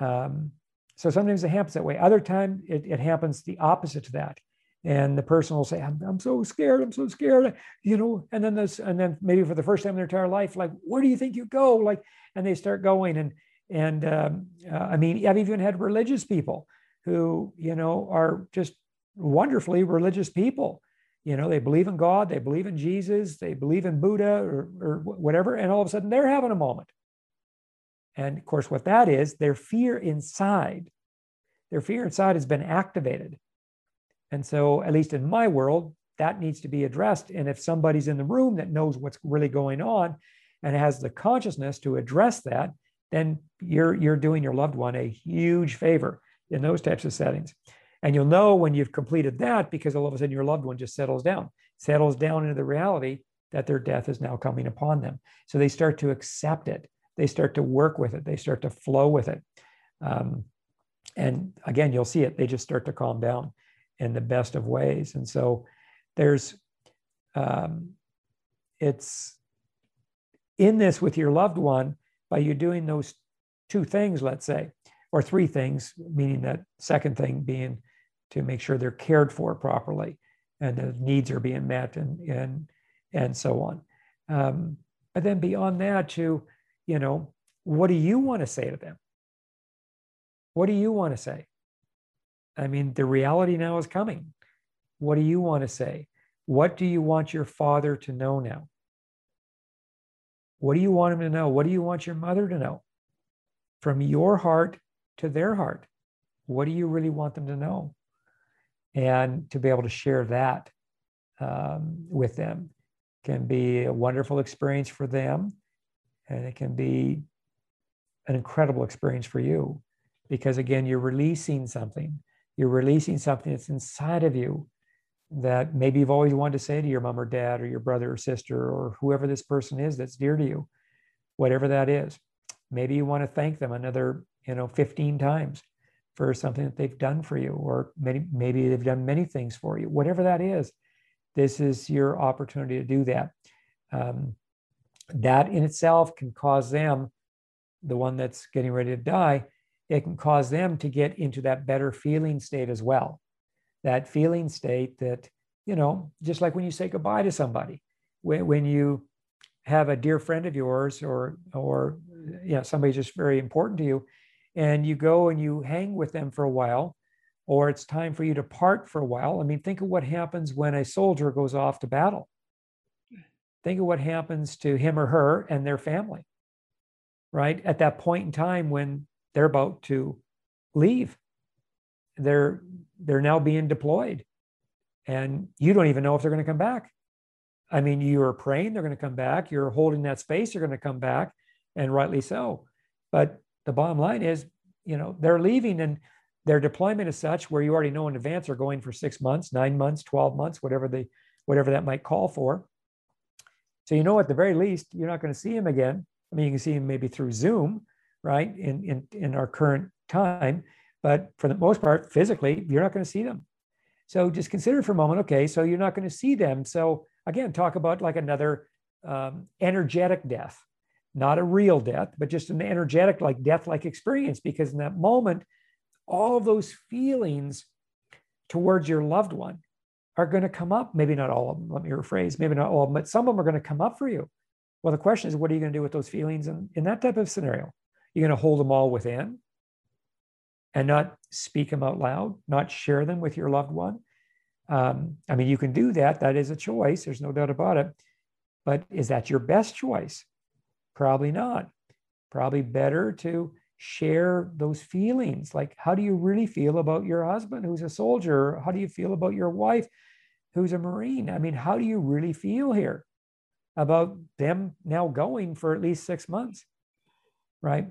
um, so sometimes it happens that way other times it, it happens the opposite to that and the person will say I'm, I'm so scared i'm so scared you know and then this and then maybe for the first time in their entire life like where do you think you go like and they start going and and um, uh, i mean i've even had religious people who, you know, are just wonderfully religious people. You know, they believe in God, they believe in Jesus, they believe in Buddha or, or whatever, and all of a sudden they're having a moment. And of course, what that is, their fear inside, their fear inside has been activated. And so, at least in my world, that needs to be addressed. And if somebody's in the room that knows what's really going on and has the consciousness to address that, then you're you're doing your loved one a huge favor in those types of settings. And you'll know when you've completed that because all of a sudden your loved one just settles down, settles down into the reality that their death is now coming upon them. So they start to accept it. They start to work with it. They start to flow with it. Um, and again, you'll see it. They just start to calm down in the best of ways. And so there's, um, it's in this with your loved one by you doing those two things, let's say, or three things, meaning that second thing being to make sure they're cared for properly and the needs are being met and and and so on. Um, but then beyond that, to you know, what do you want to say to them? What do you want to say? I mean, the reality now is coming. What do you want to say? What do you want your father to know now? What do you want him to know? What do you want your mother to know? From your heart to their heart. What do you really want them to know? And to be able to share that um, with them can be a wonderful experience for them. And it can be an incredible experience for you because, again, you're releasing something. You're releasing something that's inside of you that maybe you've always wanted to say to your mom or dad or your brother or sister or whoever this person is that's dear to you, whatever that is. Maybe you want to thank them another, you know, 15 times for something that they've done for you, or maybe maybe they've done many things for you. Whatever that is, this is your opportunity to do that. Um, that in itself can cause them, the one that's getting ready to die, it can cause them to get into that better feeling state as well that feeling state that, you know, just like when you say goodbye to somebody, when, when you have a dear friend of yours or, or, you know, somebody just very important to you, and you go and you hang with them for a while, or it's time for you to part for a while. I mean, think of what happens when a soldier goes off to battle. Think of what happens to him or her and their family, right? At that point in time when they're about to leave. They're they're now being deployed. And you don't even know if they're going to come back. I mean you're praying they're going to come back. You're holding that space they're going to come back and rightly so. But the bottom line is you know they're leaving and their deployment is such where you already know in advance they're going for six months nine months 12 months whatever they whatever that might call for. So you know at the very least you're not going to see him again. I mean you can see him maybe through zoom right in in, in our current time but for the most part, physically, you're not going to see them. So just consider for a moment, okay, so you're not going to see them. So again, talk about like another um, energetic death, not a real death, but just an energetic, like death like experience. Because in that moment, all those feelings towards your loved one are going to come up. Maybe not all of them, let me rephrase, maybe not all of them, but some of them are going to come up for you. Well, the question is, what are you going to do with those feelings in, in that type of scenario? You're going to hold them all within and not speak them out loud, not share them with your loved one. Um, I mean, you can do that. That is a choice. There's no doubt about it. But is that your best choice? Probably not. Probably better to share those feelings. Like, how do you really feel about your husband who's a soldier? How do you feel about your wife who's a Marine? I mean, how do you really feel here about them now going for at least six months? Right.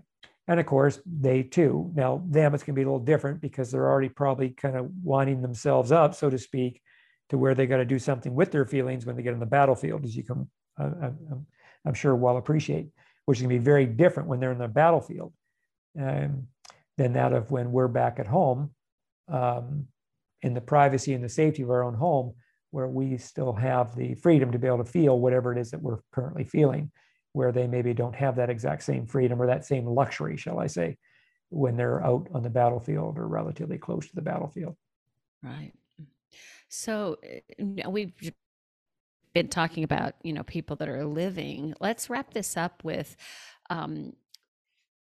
And of course, they too, now them, it's going to be a little different because they're already probably kind of winding themselves up, so to speak, to where they got to do something with their feelings when they get on the battlefield, as you can, uh, I'm, I'm, sure, well appreciate, which is going to be very different when they're in the battlefield um, than that of when we're back at home um, in the privacy and the safety of our own home, where we still have the freedom to be able to feel whatever it is that we're currently feeling where they maybe don't have that exact same freedom or that same luxury, shall I say, when they're out on the battlefield or relatively close to the battlefield. Right. So eh, we've been talking about you know people that are living. Let's wrap this up with um,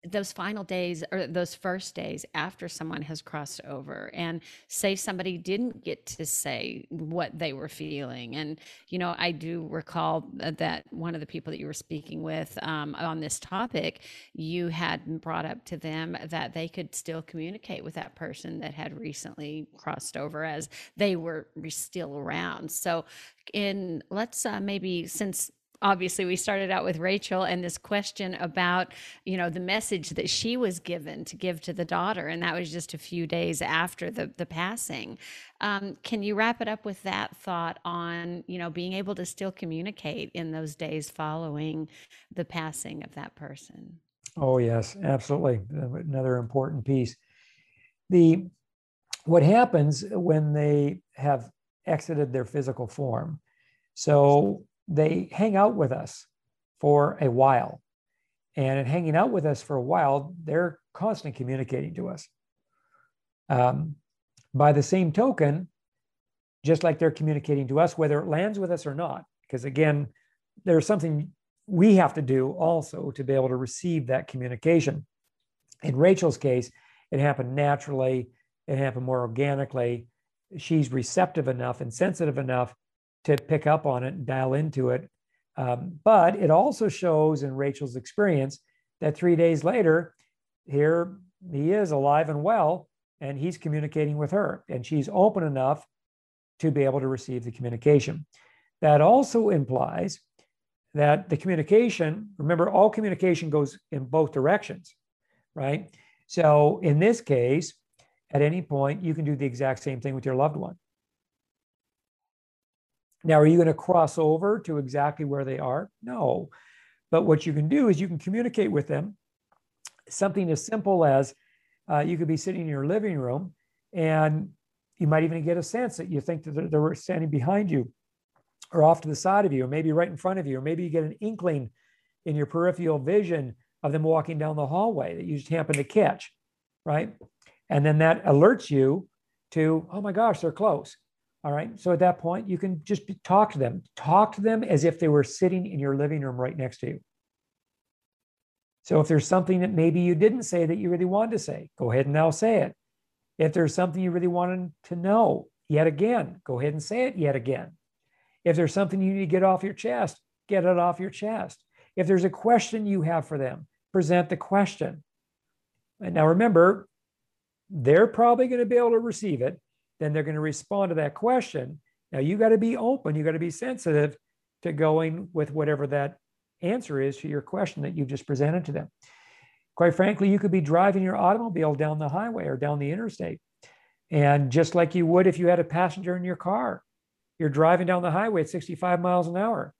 those final days or those first days after someone has crossed over and say somebody didn't get to say what they were feeling. And you know i do recall that one of the people that you were speaking with um, on this topic you had brought up to them that they could still communicate with that person that had recently crossed over as they were still around. So in let's uh, maybe since obviously we started out with Rachel and this question about, you know, the message that she was given to give to the daughter. And that was just a few days after the, the passing. Um, can you wrap it up with that thought on, you know, being able to still communicate in those days following the passing of that person? Oh, yes, absolutely. Another important piece. The what happens when they have exited their physical form. So they hang out with us for a while. And in hanging out with us for a while, they're constantly communicating to us. Um, by the same token, just like they're communicating to us, whether it lands with us or not, because again, there's something we have to do also to be able to receive that communication. In Rachel's case, it happened naturally, it happened more organically. She's receptive enough and sensitive enough to pick up on it and dial into it. Um, but it also shows in Rachel's experience that three days later, here he is alive and well, and he's communicating with her, and she's open enough to be able to receive the communication. That also implies that the communication, remember, all communication goes in both directions, right? So in this case, at any point, you can do the exact same thing with your loved one. Now, are you going to cross over to exactly where they are? No. But what you can do is you can communicate with them. Something as simple as uh, you could be sitting in your living room and you might even get a sense that you think that they were standing behind you or off to the side of you, or maybe right in front of you, or maybe you get an inkling in your peripheral vision of them walking down the hallway that you just happen to catch, right? And then that alerts you to, oh my gosh, they're close. All right. So at that point, you can just talk to them. Talk to them as if they were sitting in your living room right next to you. So if there's something that maybe you didn't say that you really wanted to say, go ahead and now say it. If there's something you really wanted to know, yet again, go ahead and say it yet again. If there's something you need to get off your chest, get it off your chest. If there's a question you have for them, present the question. And now remember, they're probably going to be able to receive it then they're going to respond to that question. Now you got to be open, you got to be sensitive to going with whatever that answer is to your question that you've just presented to them. Quite frankly, you could be driving your automobile down the highway or down the interstate. And just like you would if you had a passenger in your car, you're driving down the highway at 65 miles an hour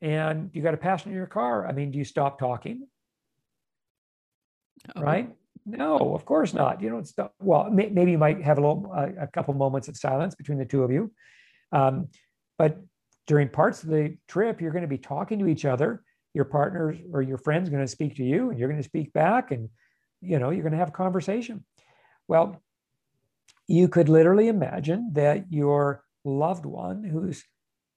and you got a passenger in your car. I mean, do you stop talking? Oh. Right? No, of course not. You don't stop. Well, may, maybe you might have a little, uh, a couple moments of silence between the two of you, um, but during parts of the trip, you're going to be talking to each other. Your partners or your friends going to speak to you, and you're going to speak back, and you know you're going to have a conversation. Well, you could literally imagine that your loved one, who's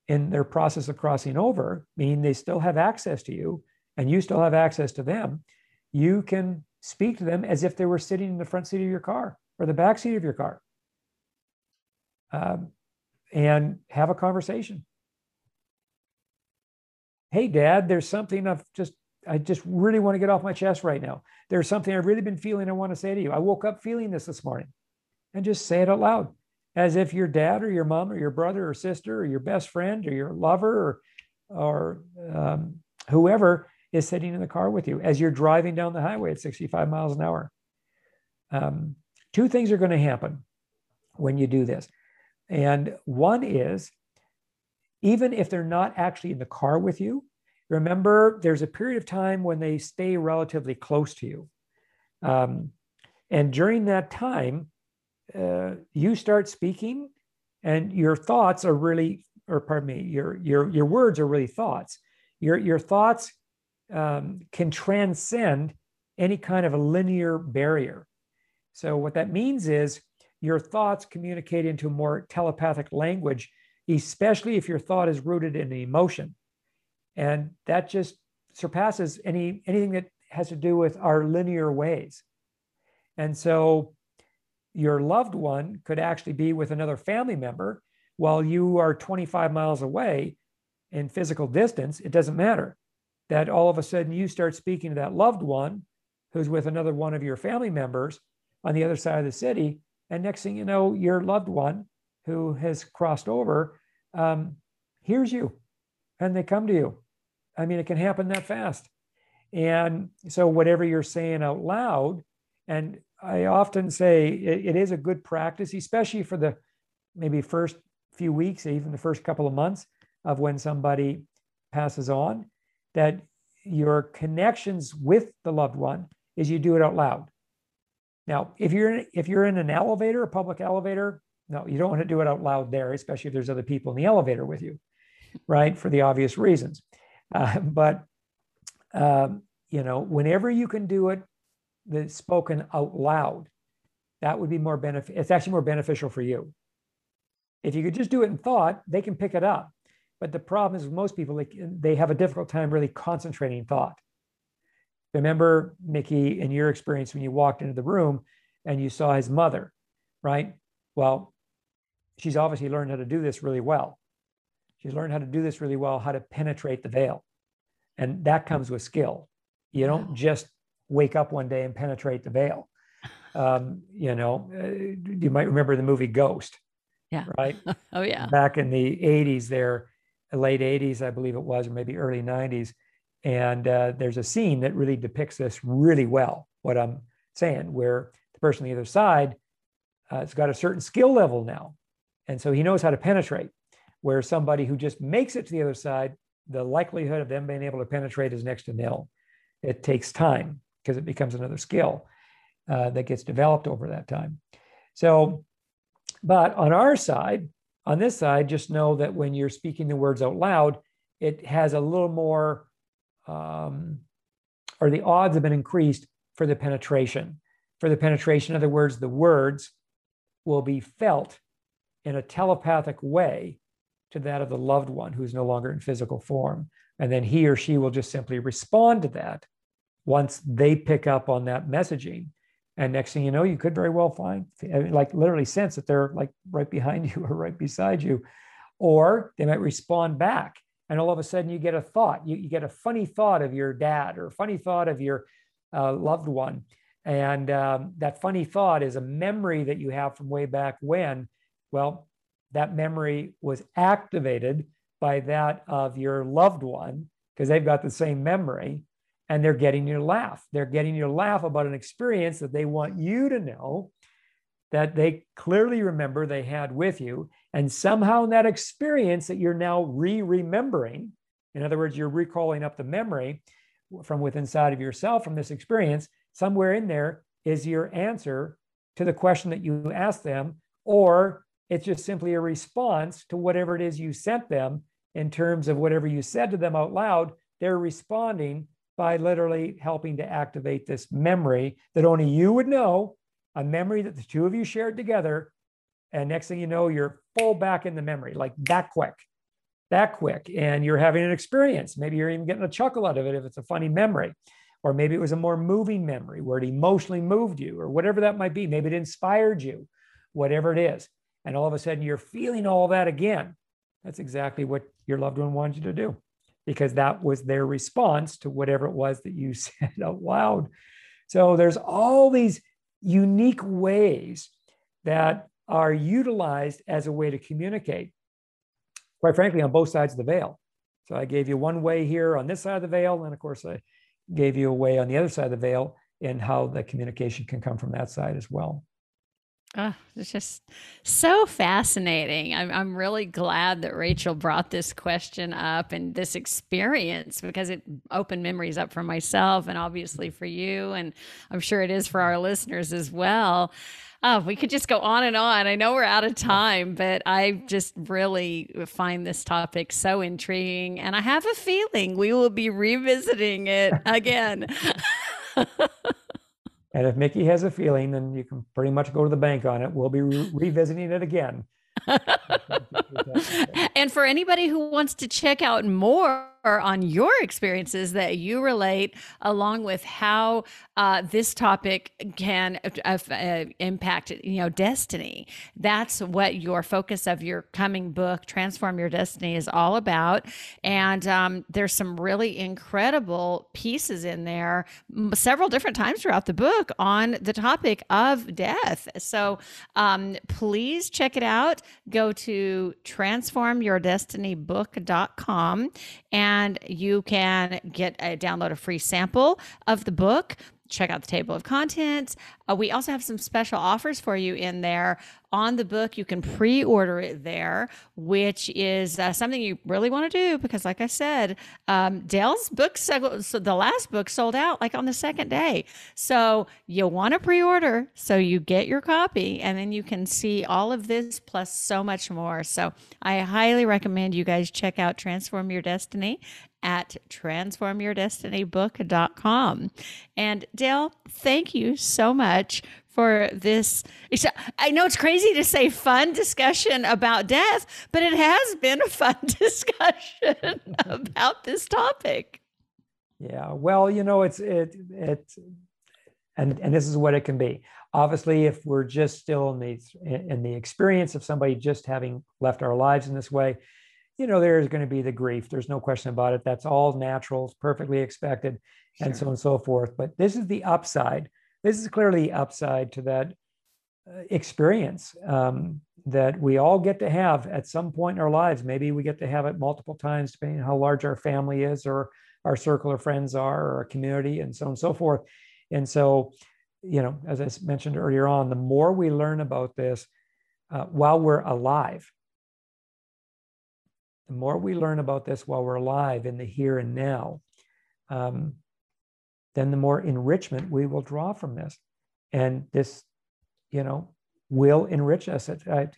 in their process of crossing over, meaning they still have access to you, and you still have access to them. You can speak to them as if they were sitting in the front seat of your car or the back seat of your car. Um, and have a conversation. Hey dad there's something i've just i just really want to get off my chest right now. There's something i've really been feeling i want to say to you. I woke up feeling this this morning. And just say it out loud. As if your dad or your mom or your brother or sister or your best friend or your lover or, or um, whoever is sitting in the car with you as you're driving down the highway at 65 miles an hour. Um, two things are going to happen when you do this. And one is, even if they're not actually in the car with you, remember there's a period of time when they stay relatively close to you. Um, and during that time, uh, you start speaking, and your thoughts are really, or pardon me, your your your words are really thoughts. Your your thoughts um, can transcend any kind of a linear barrier. So, what that means is your thoughts communicate into more telepathic language, especially if your thought is rooted in emotion. And that just surpasses any anything that has to do with our linear ways. And so your loved one could actually be with another family member while you are 25 miles away in physical distance. It doesn't matter that all of a sudden you start speaking to that loved one who's with another one of your family members on the other side of the city. And next thing you know, your loved one who has crossed over um, hears you and they come to you. I mean, it can happen that fast. And so, whatever you're saying out loud, and I often say it, it is a good practice, especially for the maybe first few weeks, even the first couple of months of when somebody passes on, that your connections with the loved one is you do it out loud. Now, if you're in, if you're in an elevator, a public elevator, no, you don't want to do it out loud there, especially if there's other people in the elevator with you, right? For the obvious reasons. Uh, but um, you know, whenever you can do it, the spoken out loud, that would be more benefit. It's actually more beneficial for you. If you could just do it in thought, they can pick it up. But the problem is with most people, they, they have a difficult time really concentrating thought. Remember, Mickey, in your experience when you walked into the room and you saw his mother, right? Well, she's obviously learned how to do this really well. She's learned how to do this really well, how to penetrate the veil. And that comes with skill. You don't just wake up one day and penetrate the veil. Um, you know, uh, you might remember the movie Ghost. Yeah. Right. oh, yeah. Back in the 80s, there, late 80s, I believe it was, or maybe early 90s. And uh, there's a scene that really depicts this really well, what I'm saying, where the person on the other side uh, has got a certain skill level now. And so he knows how to penetrate, where somebody who just makes it to the other side, the likelihood of them being able to penetrate is next to nil. It takes time because it becomes another skill uh, that gets developed over that time. So, but on our side, on this side, just know that when you're speaking the words out loud, it has a little more, um, or the odds have been increased for the penetration. For the penetration, in other words, the words will be felt in a telepathic way to that of the loved one who's no longer in physical form. And then he or she will just simply respond to that once they pick up on that messaging. And next thing you know, you could very well find, like literally sense that they're like right behind you or right beside you. Or they might respond back. And all of a sudden you get a thought, you, you get a funny thought of your dad or a funny thought of your uh, loved one. And um, that funny thought is a memory that you have from way back when. Well, that memory was activated by that of your loved one because they've got the same memory and they're getting you to laugh. They're getting you to laugh about an experience that they want you to know that they clearly remember they had with you. And somehow in that experience that you're now re remembering, in other words, you're recalling up the memory from within inside of yourself from this experience, somewhere in there is your answer to the question that you asked them, or it's just simply a response to whatever it is you sent them in terms of whatever you said to them out loud. They're responding by literally helping to activate this memory that only you would know, a memory that the two of you shared together. And next thing you know, you're full back in the memory, like that quick, that quick. And you're having an experience. Maybe you're even getting a chuckle out of it if it's a funny memory. Or maybe it was a more moving memory where it emotionally moved you, or whatever that might be. Maybe it inspired you, whatever it is. And all of a sudden you're feeling all that again. That's exactly what your loved one wanted you to do because that was their response to whatever it was that you said out loud. So there's all these unique ways that are utilized as a way to communicate, quite frankly, on both sides of the veil. So I gave you one way here on this side of the veil, and of course, I gave you a way on the other side of the veil and how the communication can come from that side as well. Oh, it's just so fascinating. I'm, I'm really glad that Rachel brought this question up and this experience because it opened memories up for myself and obviously for you. And I'm sure it is for our listeners as well. Oh, we could just go on and on. I know we're out of time, but I just really find this topic so intriguing. And I have a feeling we will be revisiting it again. And if Mickey has a feeling, then you can pretty much go to the bank on it. We'll be re- revisiting it again. and for anybody who wants to check out more on your experiences that you relate, along with how uh, this topic can uh, impact, you know, destiny. That's what your focus of your coming book, Transform Your Destiny, is all about. And um, there's some really incredible pieces in there, several different times throughout the book on the topic of death. So um, please check it out. Go to transformyourdestinybook.com and you can get a download a free sample of the book check out the table of contents. Uh, we also have some special offers for you in there on the book. You can pre order it there, which is uh, something you really want to do because, like I said, um, Dale's book, so the last book sold out like on the second day. So you want to pre order so you get your copy and then you can see all of this plus so much more. So I highly recommend you guys check out Transform Your Destiny at transformyourdestinybook.com. And Dale, thank you so much for this. I know it's crazy to say fun discussion about death, but it has been a fun discussion about this topic. Yeah, well, you know, it's it it, and and this is what it can be. Obviously, if we're just still in the in the experience of somebody just having left our lives in this way, you know, there's going to be the grief. There's no question about it. That's all natural, it's perfectly expected, sure. and so on and so forth. But this is the upside. This is clearly the upside to that uh, experience um, that we all get to have at some point in our lives. Maybe we get to have it multiple times, depending on how large our family is, or our circle of friends are, or our community, and so on and so forth. And so, you know, as I mentioned earlier on, the more we learn about this uh, while we're alive, the more we learn about this while we're alive in the here and now, um, then the more enrichment we will draw from this. And this, you know, will enrich us. At,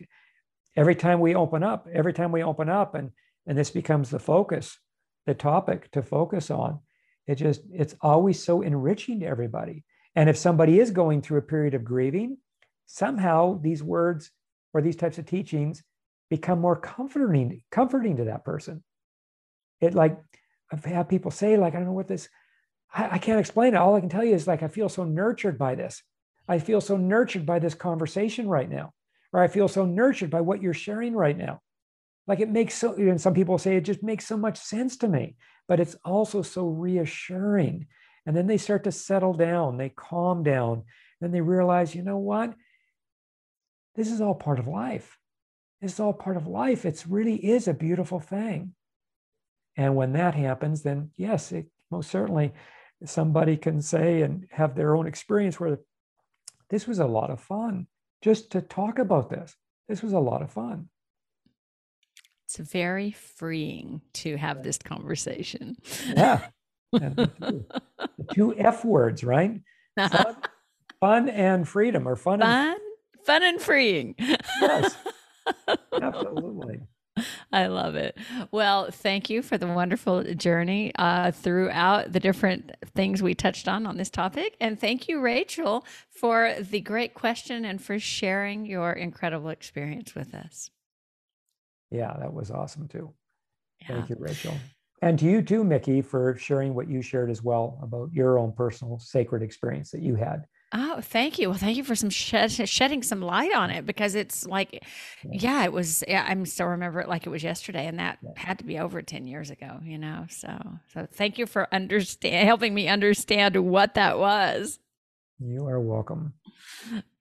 every time we open up, every time we open up, and and this becomes the focus, the topic to focus on. It just it's always so enriching to everybody. And if somebody is going through a period of grieving, somehow these words or these types of teachings become more comforting, comforting to that person. It like I've had people say, like, I don't know what this, I, I can't explain it. All I can tell you is like I feel so nurtured by this. I feel so nurtured by this conversation right now. Or I feel so nurtured by what you're sharing right now. Like it makes so, and some people say it just makes so much sense to me, but it's also so reassuring. And then they start to settle down, they calm down, then they realize, you know what? This is all part of life. It's all part of life. It really is a beautiful thing. And when that happens, then yes, it, most certainly somebody can say and have their own experience where this was a lot of fun just to talk about this. This was a lot of fun. It's very freeing to have this conversation. Yeah. two, the two F words, right? Fun, fun and freedom, or fun, fun, and, fun and freeing. Yes. Absolutely. I love it. Well, thank you for the wonderful journey uh, throughout the different things we touched on on this topic. And thank you, Rachel, for the great question and for sharing your incredible experience with us. Yeah, that was awesome too. Yeah. Thank you, Rachel. And to you too, Mickey, for sharing what you shared as well about your own personal sacred experience that you had. Oh, thank you. Well, thank you for some shed, shedding some light on it because it's like, yeah, it was. Yeah, I'm still remember it like it was yesterday, and that had to be over ten years ago. You know, so so thank you for understand helping me understand what that was. You are welcome.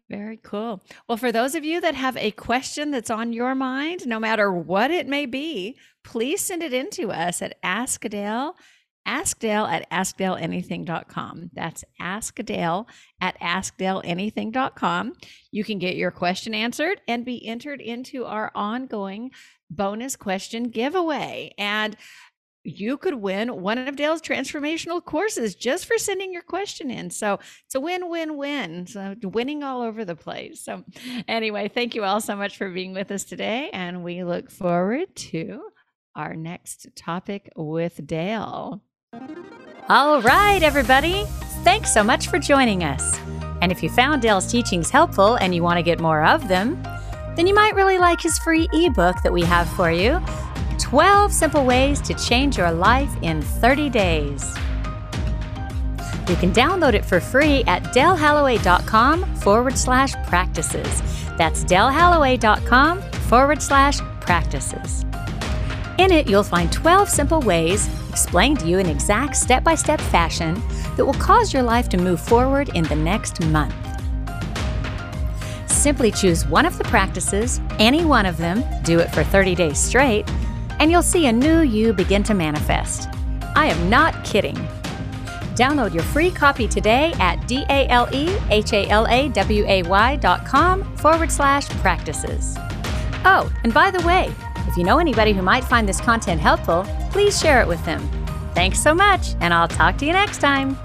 Very cool. Well, for those of you that have a question that's on your mind, no matter what it may be, please send it in to us at Ask Dale at askdaleanything.com. That's askdale at askdaleanything.com. You can get your question answered and be entered into our ongoing bonus question giveaway. And you could win one of Dale's transformational courses just for sending your question in. So it's a win, win, win. So winning all over the place. So, anyway, thank you all so much for being with us today. And we look forward to our next topic with Dale. All right, everybody. Thanks so much for joining us. And if you found Dale's teachings helpful and you want to get more of them, then you might really like his free ebook that we have for you 12 simple ways to change your life in 30 days. You can download it for free at dalehalaway.com forward slash practices. That's dalehalaway.com forward slash practices. In it, you'll find 12 simple ways, explained to you in exact step by step fashion, that will cause your life to move forward in the next month. Simply choose one of the practices, any one of them, do it for 30 days straight, and you'll see a new you begin to manifest. I am not kidding. Download your free copy today at D-A-L-E-H-A-L-A-W-A-Y.com forward slash practices. Oh, and by the way, if you know anybody who might find this content helpful, please share it with them. Thanks so much, and I'll talk to you next time.